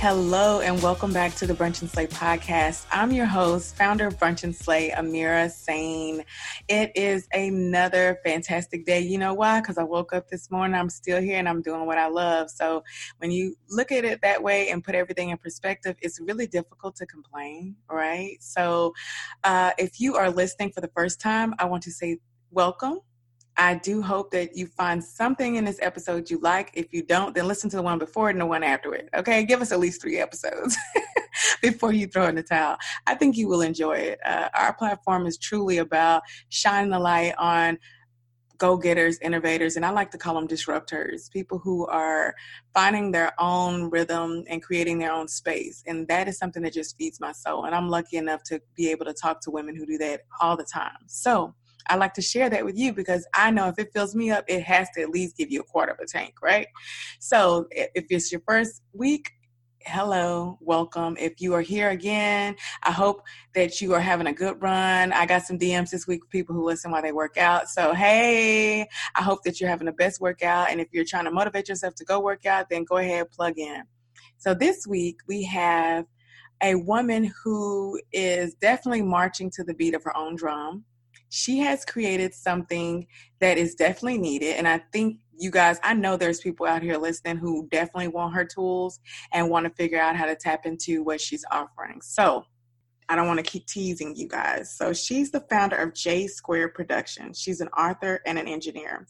Hello, and welcome back to the Brunch and Slay podcast. I'm your host, founder of Brunch and Slay, Amira Sane. It is another fantastic day. You know why? Because I woke up this morning, I'm still here, and I'm doing what I love. So when you look at it that way and put everything in perspective, it's really difficult to complain, right? So uh, if you are listening for the first time, I want to say welcome. I do hope that you find something in this episode you like. If you don't, then listen to the one before it and the one after it. Okay, give us at least three episodes before you throw in the towel. I think you will enjoy it. Uh, our platform is truly about shining the light on go getters, innovators, and I like to call them disruptors people who are finding their own rhythm and creating their own space. And that is something that just feeds my soul. And I'm lucky enough to be able to talk to women who do that all the time. So, I like to share that with you because I know if it fills me up, it has to at least give you a quarter of a tank, right? So if it's your first week, hello, welcome. If you are here again, I hope that you are having a good run. I got some DMs this week people who listen while they work out. So, hey, I hope that you're having the best workout. And if you're trying to motivate yourself to go work out, then go ahead, plug in. So, this week we have a woman who is definitely marching to the beat of her own drum she has created something that is definitely needed. And I think you guys, I know there's people out here listening who definitely want her tools and want to figure out how to tap into what she's offering. So I don't want to keep teasing you guys. So she's the founder of J Square Productions. She's an author and an engineer.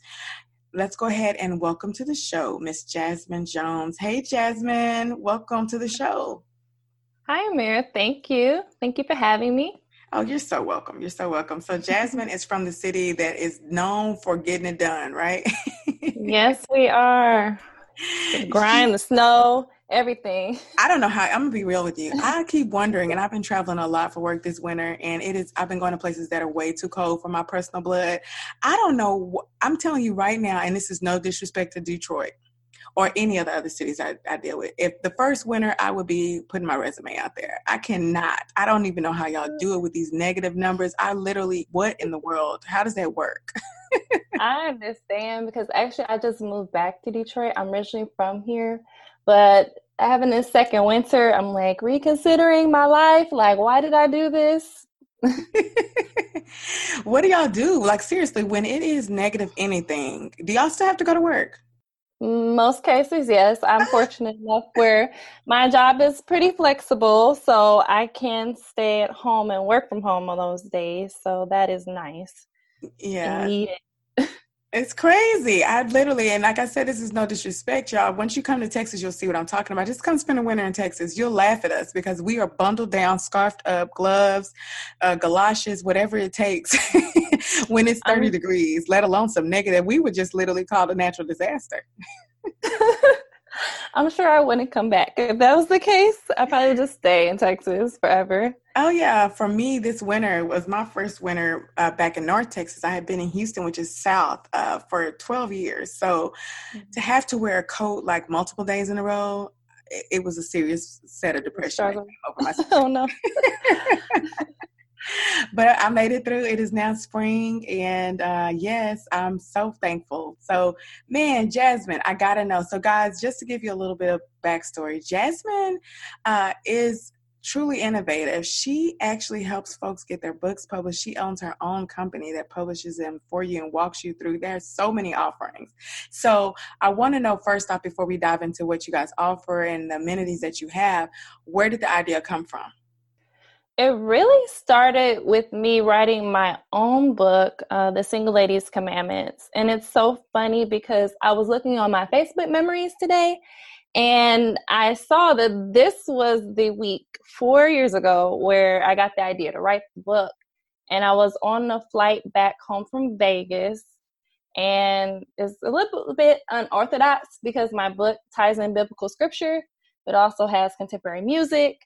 Let's go ahead and welcome to the show, Miss Jasmine Jones. Hey, Jasmine, welcome to the show. Hi, Amira. Thank you. Thank you for having me. Oh, you're so welcome. You're so welcome. So Jasmine is from the city that is known for getting it done, right? yes, we are. The grind, the snow, everything. I don't know how I'm gonna be real with you. I keep wondering, and I've been traveling a lot for work this winter, and it is I've been going to places that are way too cold for my personal blood. I don't know. I'm telling you right now, and this is no disrespect to Detroit or any of the other cities I, I deal with. If the first winter, I would be putting my resume out there. I cannot. I don't even know how y'all do it with these negative numbers. I literally, what in the world? How does that work? I understand because actually I just moved back to Detroit. I'm originally from here, but having this second winter, I'm like reconsidering my life. Like, why did I do this? what do y'all do? Like, seriously, when it is negative anything, do y'all still have to go to work? Most cases, yes. I'm fortunate enough where my job is pretty flexible, so I can stay at home and work from home on those days. So that is nice. Yeah. It's crazy. I literally, and like I said, this is no disrespect, y'all. Once you come to Texas, you'll see what I'm talking about. Just come spend a winter in Texas. You'll laugh at us because we are bundled down, scarfed up, gloves, uh, galoshes, whatever it takes when it's 30 I'm, degrees, let alone some negative. We would just literally call it a natural disaster. I'm sure I wouldn't come back. If that was the case, I'd probably just stay in Texas forever. Oh yeah, for me, this winter was my first winter uh, back in North Texas. I had been in Houston, which is south, uh, for 12 years. So mm-hmm. to have to wear a coat like multiple days in a row, it, it was a serious set of depression over my. oh no. but I made it through. It is now spring, and uh, yes, I'm so thankful. So, man, Jasmine, I gotta know. So, guys, just to give you a little bit of backstory, Jasmine uh, is truly innovative. She actually helps folks get their books published. She owns her own company that publishes them for you and walks you through. There's so many offerings. So I want to know first off, before we dive into what you guys offer and the amenities that you have, where did the idea come from? It really started with me writing my own book, uh, The Single Ladies Commandments. And it's so funny because I was looking on my Facebook memories today and I saw that this was the week four years ago where I got the idea to write the book. And I was on a flight back home from Vegas. and it's a little bit unorthodox because my book ties in biblical scripture, but also has contemporary music.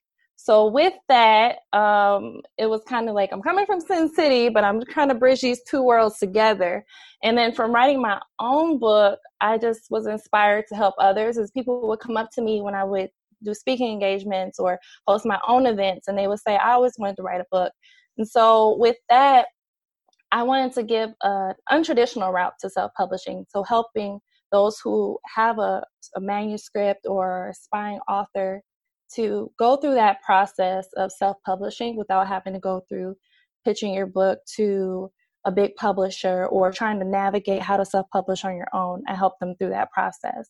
So with that, um, it was kind of like I'm coming from Sin City, but I'm trying to bridge these two worlds together. And then from writing my own book, I just was inspired to help others as people would come up to me when I would do speaking engagements or host my own events, and they would say, "I always wanted to write a book." And so with that, I wanted to give an untraditional route to self publishing. So, helping those who have a, a manuscript or aspiring author to go through that process of self publishing without having to go through pitching your book to a big publisher or trying to navigate how to self publish on your own. I help them through that process.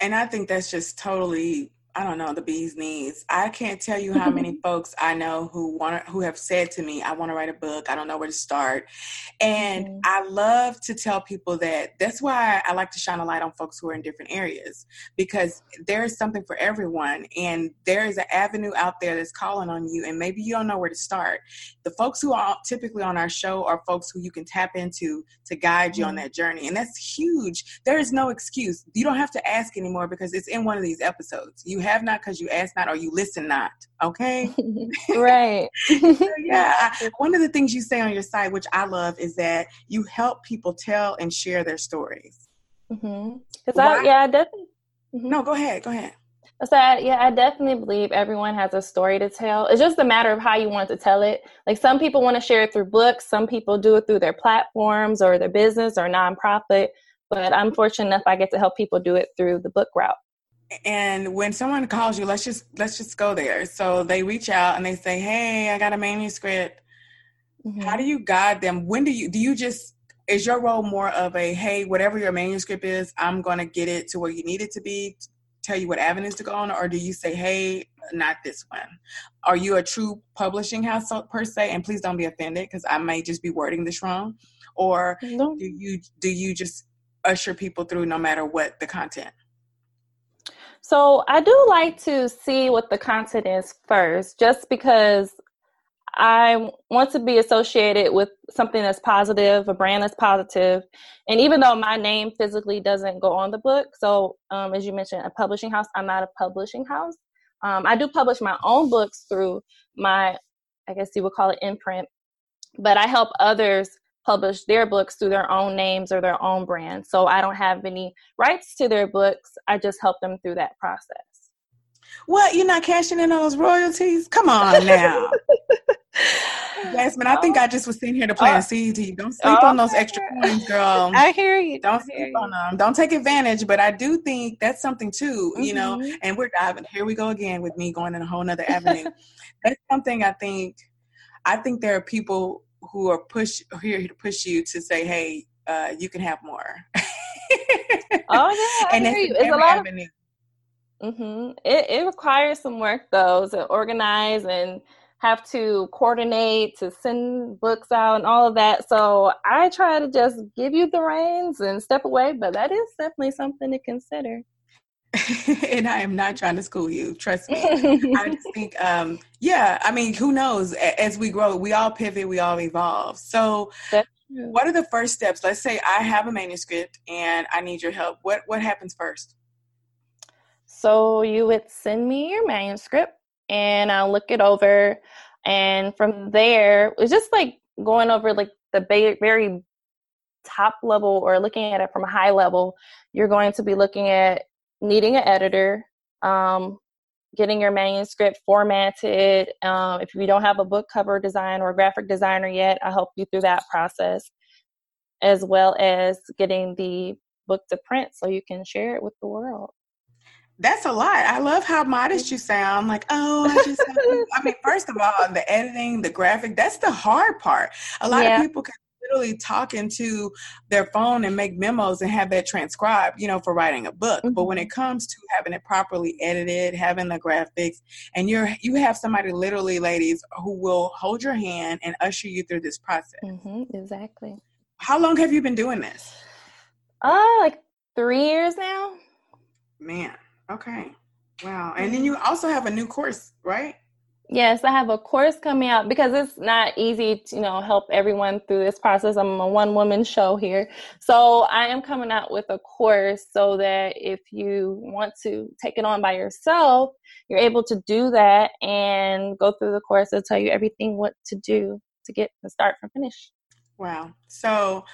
And I think that's just totally I don't know the bee's knees. I can't tell you how many folks I know who want who have said to me, "I want to write a book. I don't know where to start." And mm-hmm. I love to tell people that that's why I like to shine a light on folks who are in different areas because there is something for everyone, and there is an avenue out there that's calling on you, and maybe you don't know where to start. The folks who are typically on our show are folks who you can tap into to guide you mm-hmm. on that journey, and that's huge. There is no excuse. You don't have to ask anymore because it's in one of these episodes. You have not because you ask not or you listen not. Okay. right. so, yeah. one of the things you say on your site, which I love, is that you help people tell and share their stories. Mm-hmm. Because I, yeah, I definitely. Mm-hmm. No, go ahead. Go ahead. So I, yeah, I definitely believe everyone has a story to tell. It's just a matter of how you want to tell it. Like some people want to share it through books, some people do it through their platforms or their business or nonprofit. But I'm fortunate enough I get to help people do it through the book route and when someone calls you let's just let's just go there. So they reach out and they say hey i got a manuscript. Mm-hmm. how do you guide them? When do you do you just is your role more of a hey whatever your manuscript is i'm going to get it to where you need it to be tell you what avenues to go on or do you say hey not this one are you a true publishing house per se? And please don't be offended because i may just be wording this wrong. Or no. do you do you just usher people through no matter what the content so I do like to see what the content is first, just because I want to be associated with something that's positive, a brand that's positive. And even though my name physically doesn't go on the book, so um, as you mentioned, a publishing house, I'm not a publishing house. Um, I do publish my own books through my, I guess you would call it imprint, but I help others publish their books through their own names or their own brand. So I don't have any rights to their books. I just help them through that process. What? You're not cashing in on those royalties? Come on now. Jasmine, I think I just was sitting here to plant oh. seeds. Don't sleep oh, on those extra coins, girl. I hear you. Don't sleep on them. Don't take advantage. But I do think that's something too, mm-hmm. you know. Mm-hmm. And we're diving. Here we go again with me going in a whole nother avenue. that's something I think. I think there are people who are push here to push you to say, hey, uh, you can have more. oh yeah, and it's, it's a lot avenue. of. Mm-hmm. It it requires some work though to organize and have to coordinate to send books out and all of that. So I try to just give you the reins and step away, but that is definitely something to consider. and I am not trying to school you. Trust me. I just think, um, yeah. I mean, who knows? As we grow, we all pivot, we all evolve. So, what are the first steps? Let's say I have a manuscript and I need your help. What what happens first? So you would send me your manuscript, and I'll look it over, and from there, it's just like going over like the very top level or looking at it from a high level. You're going to be looking at needing an editor, um, getting your manuscript formatted. Um, if you don't have a book cover design or graphic designer yet, I'll help you through that process, as well as getting the book to print so you can share it with the world. That's a lot. I love how modest you sound. Like, oh, I just, I mean, first of all, the editing, the graphic, that's the hard part. A lot yeah. of people can literally talk into their phone and make memos and have that transcribed, you know, for writing a book. Mm-hmm. But when it mm-hmm. comes to having it properly edited, having the graphics, and you're you have somebody literally, ladies, who will hold your hand and usher you through this process. Mm-hmm, exactly. How long have you been doing this? Uh, like three years now. Man, okay. Wow. And then you also have a new course, right? Yes, I have a course coming out because it's not easy to, you know, help everyone through this process. I'm a one woman show here. So I am coming out with a course so that if you want to take it on by yourself, you're able to do that and go through the course. It'll tell you everything what to do to get the start from finish. Wow. So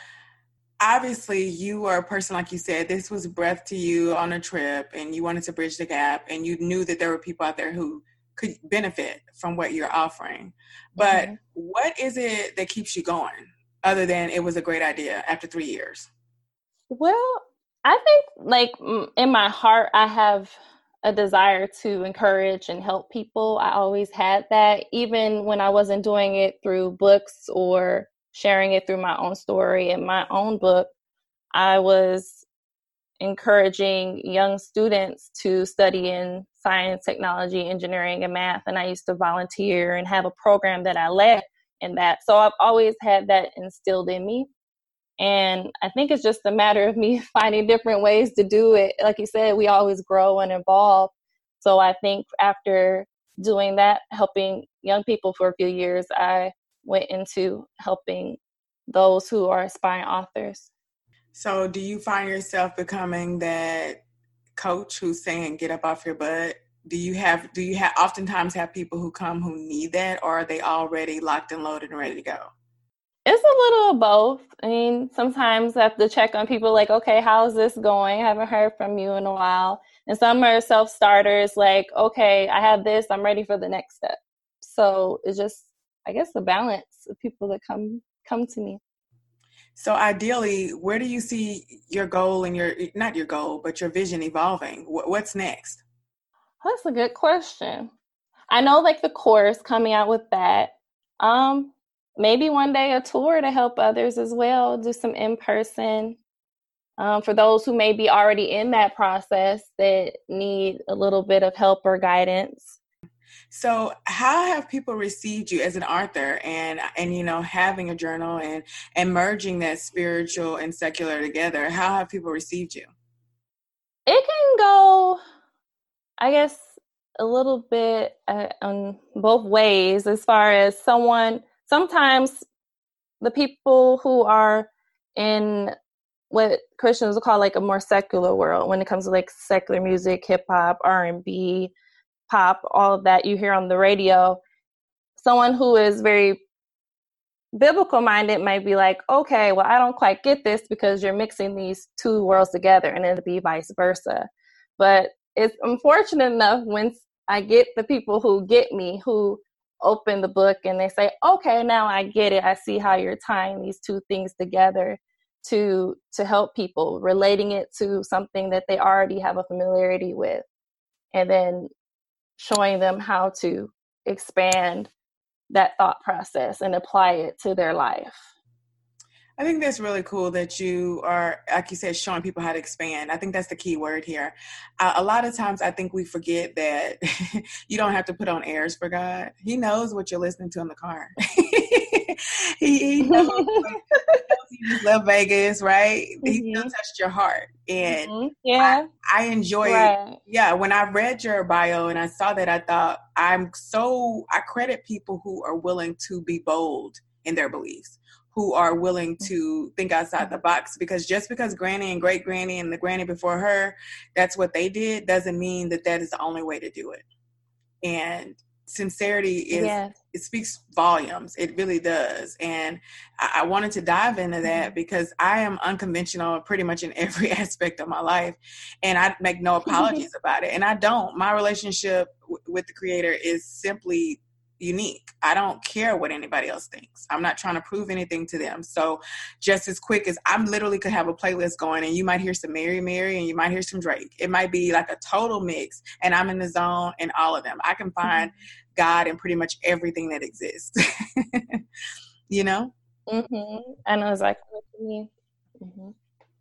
obviously you are a person like you said this was breath to you on a trip and you wanted to bridge the gap and you knew that there were people out there who could benefit from what you're offering. But mm-hmm. what is it that keeps you going other than it was a great idea after three years? Well, I think like in my heart, I have a desire to encourage and help people. I always had that, even when I wasn't doing it through books or sharing it through my own story and my own book. I was encouraging young students to study in science, technology, engineering, and math. And I used to volunteer and have a program that I led in that. So I've always had that instilled in me. And I think it's just a matter of me finding different ways to do it. Like you said, we always grow and evolve. So I think after doing that, helping young people for a few years, I went into helping those who are aspiring authors. So, do you find yourself becoming that coach who's saying, "Get up off your butt"? Do you have do you have oftentimes have people who come who need that, or are they already locked and loaded and ready to go? It's a little of both. I mean, sometimes I have to check on people like, okay, how's this going? I haven't heard from you in a while. And some are self starters, like, okay, I have this, I'm ready for the next step. So it's just, I guess, the balance of people that come come to me. So ideally, where do you see your goal and your not your goal, but your vision evolving? What's next? That's a good question. I know like the course coming out with that. Um maybe one day a tour to help others as well, do some in person. Um, for those who may be already in that process that need a little bit of help or guidance. So, how have people received you as an author, and and you know having a journal and and merging that spiritual and secular together? How have people received you? It can go, I guess, a little bit uh, on both ways. As far as someone, sometimes the people who are in what Christians would call like a more secular world when it comes to like secular music, hip hop, R and B, pop, all of that you hear on the radio, someone who is very biblical minded might be like, okay, well, I don't quite get this because you're mixing these two worlds together, and it'll be vice versa. But it's unfortunate enough when I get the people who get me, who open the book and they say, okay, now I get it. I see how you're tying these two things together to to help people relating it to something that they already have a familiarity with and then showing them how to expand that thought process and apply it to their life. I think that's really cool that you are, like you said, showing people how to expand. I think that's the key word here. Uh, a lot of times I think we forget that you don't have to put on airs for God. He knows what you're listening to in the car. he, he, knows, you love Vegas, right? Mm-hmm. He still touched your heart. And mm-hmm. yeah, I, I enjoy right. Yeah, when I read your bio and I saw that, I thought, I'm so, I credit people who are willing to be bold in their beliefs who are willing to think outside the box because just because granny and great granny and the granny before her that's what they did doesn't mean that that is the only way to do it and sincerity is yes. it speaks volumes it really does and I, I, wanted to dive into that mm-hmm. because i am unconventional pretty much in every aspect of my life and i make no apologies about it and i don't my relationship w- with the creator is simply unique. I don't care what anybody else thinks. I'm not trying to prove anything to them. So just as quick as I'm literally could have a playlist going and you might hear some Mary Mary and you might hear some Drake. It might be like a total mix and I'm in the zone in all of them. I can find mm-hmm. God in pretty much everything that exists. you know? Mm-hmm. I know exactly what you mean. Mm-hmm.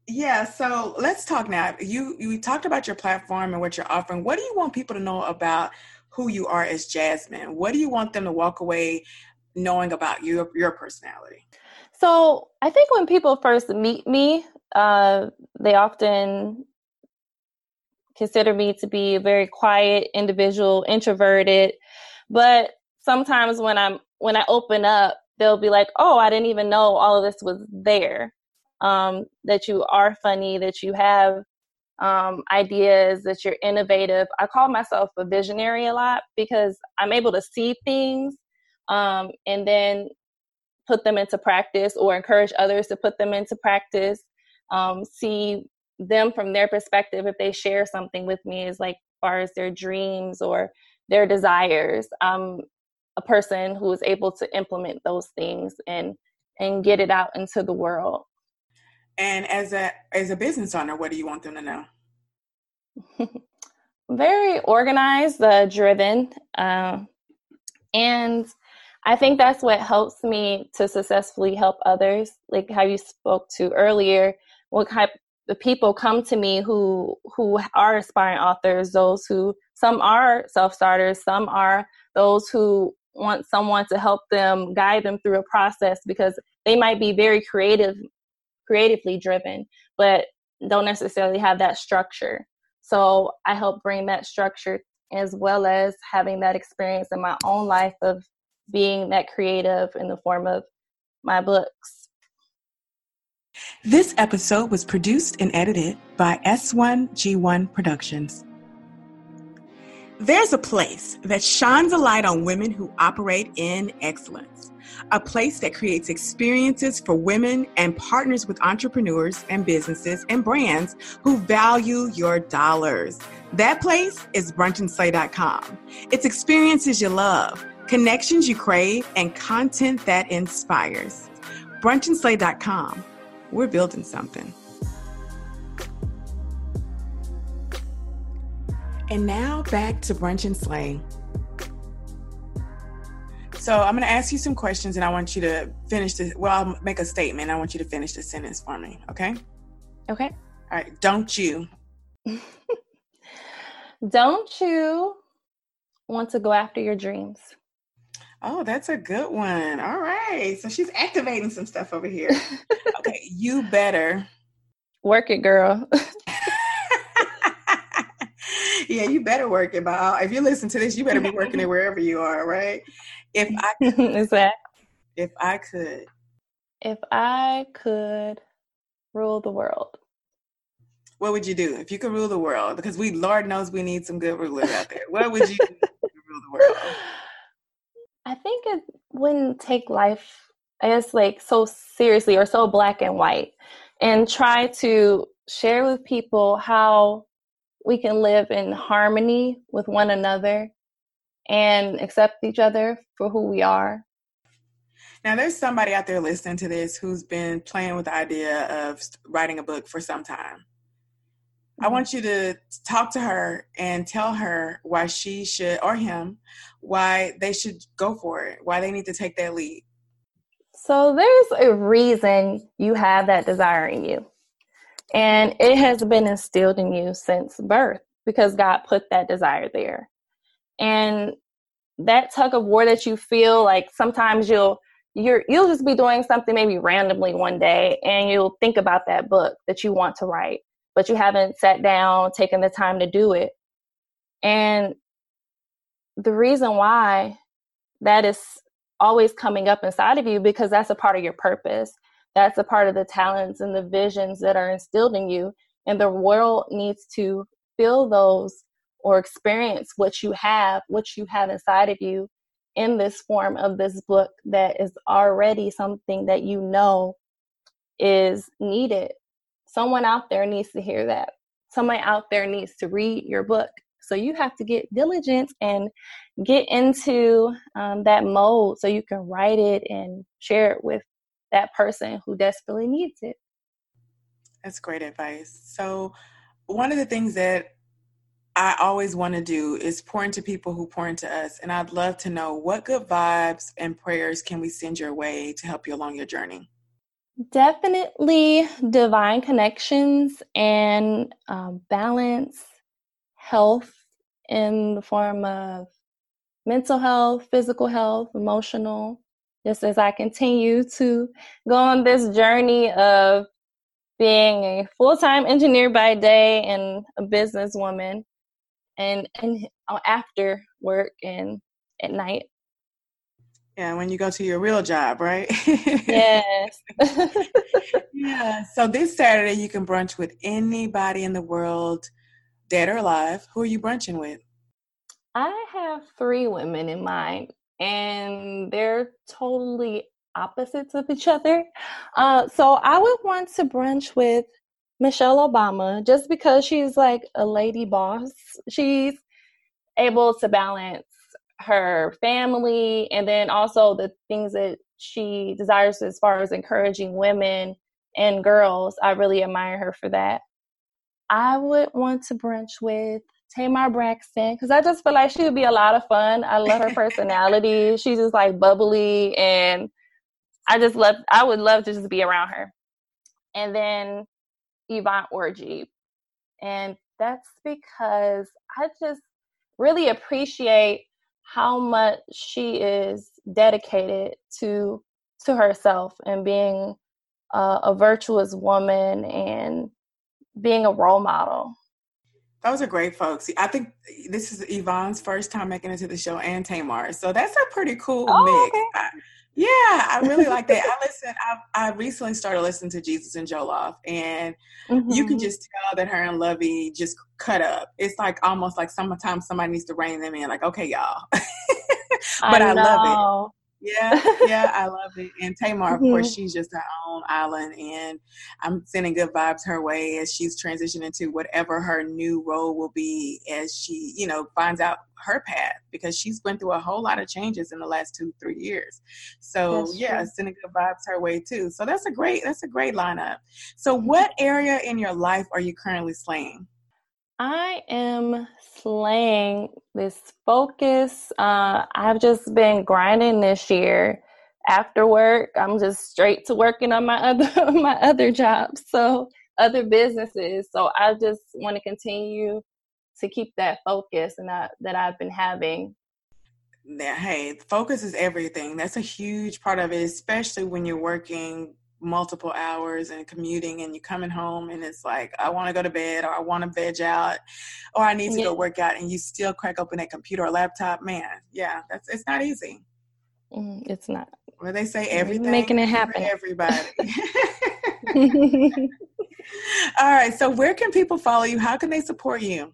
Yeah, so let's talk now. You you talked about your platform and what you're offering. What do you want people to know about who you are as Jasmine? What do you want them to walk away knowing about your your personality? So I think when people first meet me, uh, they often consider me to be a very quiet individual, introverted. But sometimes when I'm when I open up, they'll be like, "Oh, I didn't even know all of this was there." Um, that you are funny, that you have um, ideas, that you're innovative. I call myself a visionary a lot because I'm able to see things um, and then put them into practice or encourage others to put them into practice. Um, see them from their perspective if they share something with me as like far as their dreams or their desires. I'm a person who is able to implement those things and and get it out into the world. And as a as a business owner, what do you want them to know? Very organized, uh, driven, uh, and I think that's what helps me to successfully help others. Like how you spoke to earlier, what type of people come to me who who are aspiring authors, those who some are self starters, some are those who want someone to help them guide them through a process because they might be very creative creatively driven but don't necessarily have that structure. So i help bring that structure as well as having that experience in my own life of being that creative in the form of my books. This episode was produced and edited by S1G1 Productions. There's a place that shines a light on women who operate in excellence, a place that creates experiences for women and partners with entrepreneurs and businesses and brands who value your dollars. That place is brunchandslay.com. It's experiences you love, connections you crave, and content that inspires. brunchandslay.com. We're building something. And now back to Brunch and Slay. So I'm going to ask you some questions and I want you to finish this. Well, I'll make a statement. I want you to finish the sentence for me. Okay. Okay. All right. Don't you? Don't you want to go after your dreams? Oh, that's a good one. All right. So she's activating some stuff over here. okay. You better work it, girl. yeah, you better work it. But if you listen to this, you better be working it wherever you are, right? If I could, is that if I could, if I could rule the world, what would you do if you could rule the world? Because we, Lord knows, we need some good rulers out there. What would you do to rule the world? I think it wouldn't take life, I guess, like so seriously or so black and white, and try to share with people how we can live in harmony with one another and accept each other for who we are. Now, there's somebody out there listening to this who's been playing with the idea of writing a book for some time. Mm-hmm. I want you to talk to her and tell her why she should, or him, why they should go for it, why they need to take that lead. So, there's a reason you have that desire in you. And it has been instilled in you since birth because God put that desire there. And that tug of war that you feel like sometimes you'll you're you'll just be doing something maybe randomly one day and you'll think about that book that you want to write, but you haven't sat down, taken the time to do it. And the reason why that is always coming up inside of you because that's a part of your purpose that's a part of the talents and the visions that are instilled in you and the world needs to feel those or experience what you have what you have inside of you in this form of this book that is already something that you know is needed someone out there needs to hear that someone out there needs to read your book so you have to get diligent and get into um, that mode so you can write it and share it with that person who desperately needs it. That's great advice. So, one of the things that I always want to do is pour into people who pour into us. And I'd love to know what good vibes and prayers can we send your way to help you along your journey? Definitely divine connections and um, balance, health in the form of mental health, physical health, emotional, just as I continue to go on this journey of being a full-time engineer by day and a businesswoman and and after work and at night Yeah, when you go to your real job, right? yes. yeah. So this Saturday you can brunch with anybody in the world, dead or alive. Who are you brunching with? I have three women in mind, and they're totally opposites of each other. Uh, so I would want to brunch with Michelle Obama just because she's like a lady boss. She's able to balance her family and then also the things that she desires as far as encouraging women and girls. I really admire her for that. I would want to brunch with Tamar Braxton because I just feel like she would be a lot of fun. I love her personality. She's just like bubbly and I just love I would love to just be around her. And then Yvonne Orji. And that's because I just really appreciate how much she is dedicated to to herself and being uh, a virtuous woman and being a role model. Those are great folks. I think this is Yvonne's first time making it to the show and Tamar. So that's a pretty cool oh, mix. Okay. Yeah, I really like that. I listen. I, I recently started listening to Jesus and Jollof, and mm-hmm. you can mm-hmm. just tell that her and Luvvie just cut up. It's like almost like sometimes somebody needs to rein them in. Like, okay, y'all. but I, I love it. Yeah, yeah, I love it. And Tamar, of mm-hmm. course, she's just her own island, and I'm sending good vibes her way as she's transitioning to whatever her new role will be as she, you know, finds out her path because she's went through a whole lot of changes in the last two, three years. So that's yeah, true. sending good vibes her way too. So that's a great, that's a great lineup. So what area in your life are you currently slaying? I am slaying this focus. Uh, I've just been grinding this year. After work, I'm just straight to working on my other my other jobs, so other businesses. So I just want to continue to keep that focus and that that I've been having. Yeah, hey, focus is everything. That's a huge part of it, especially when you're working multiple hours and commuting and you're coming home and it's like i want to go to bed or i want to veg out or i need to yeah. go work out and you still crack open that computer or laptop man yeah that's it's not easy. Mm, it's not. Well they say everything making it happen. everybody. All right so where can people follow you? How can they support you?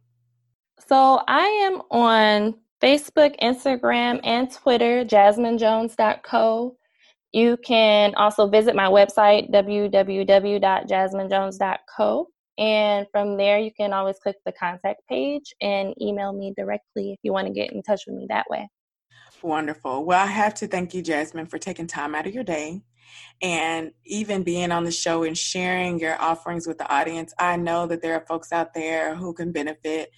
So i am on facebook instagram and twitter jasminejones.co you can also visit my website, www.jasminejones.co. And from there, you can always click the contact page and email me directly if you want to get in touch with me that way. Wonderful. Well, I have to thank you, Jasmine, for taking time out of your day and even being on the show and sharing your offerings with the audience. I know that there are folks out there who can benefit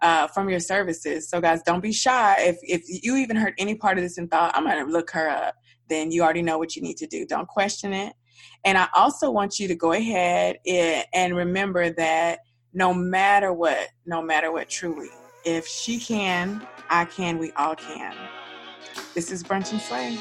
uh, from your services. So, guys, don't be shy. If if you even heard any part of this and thought, I'm going to look her up then you already know what you need to do. Don't question it. And I also want you to go ahead and remember that no matter what, no matter what, truly, if she can, I can, we all can. This is Brunch and Slay.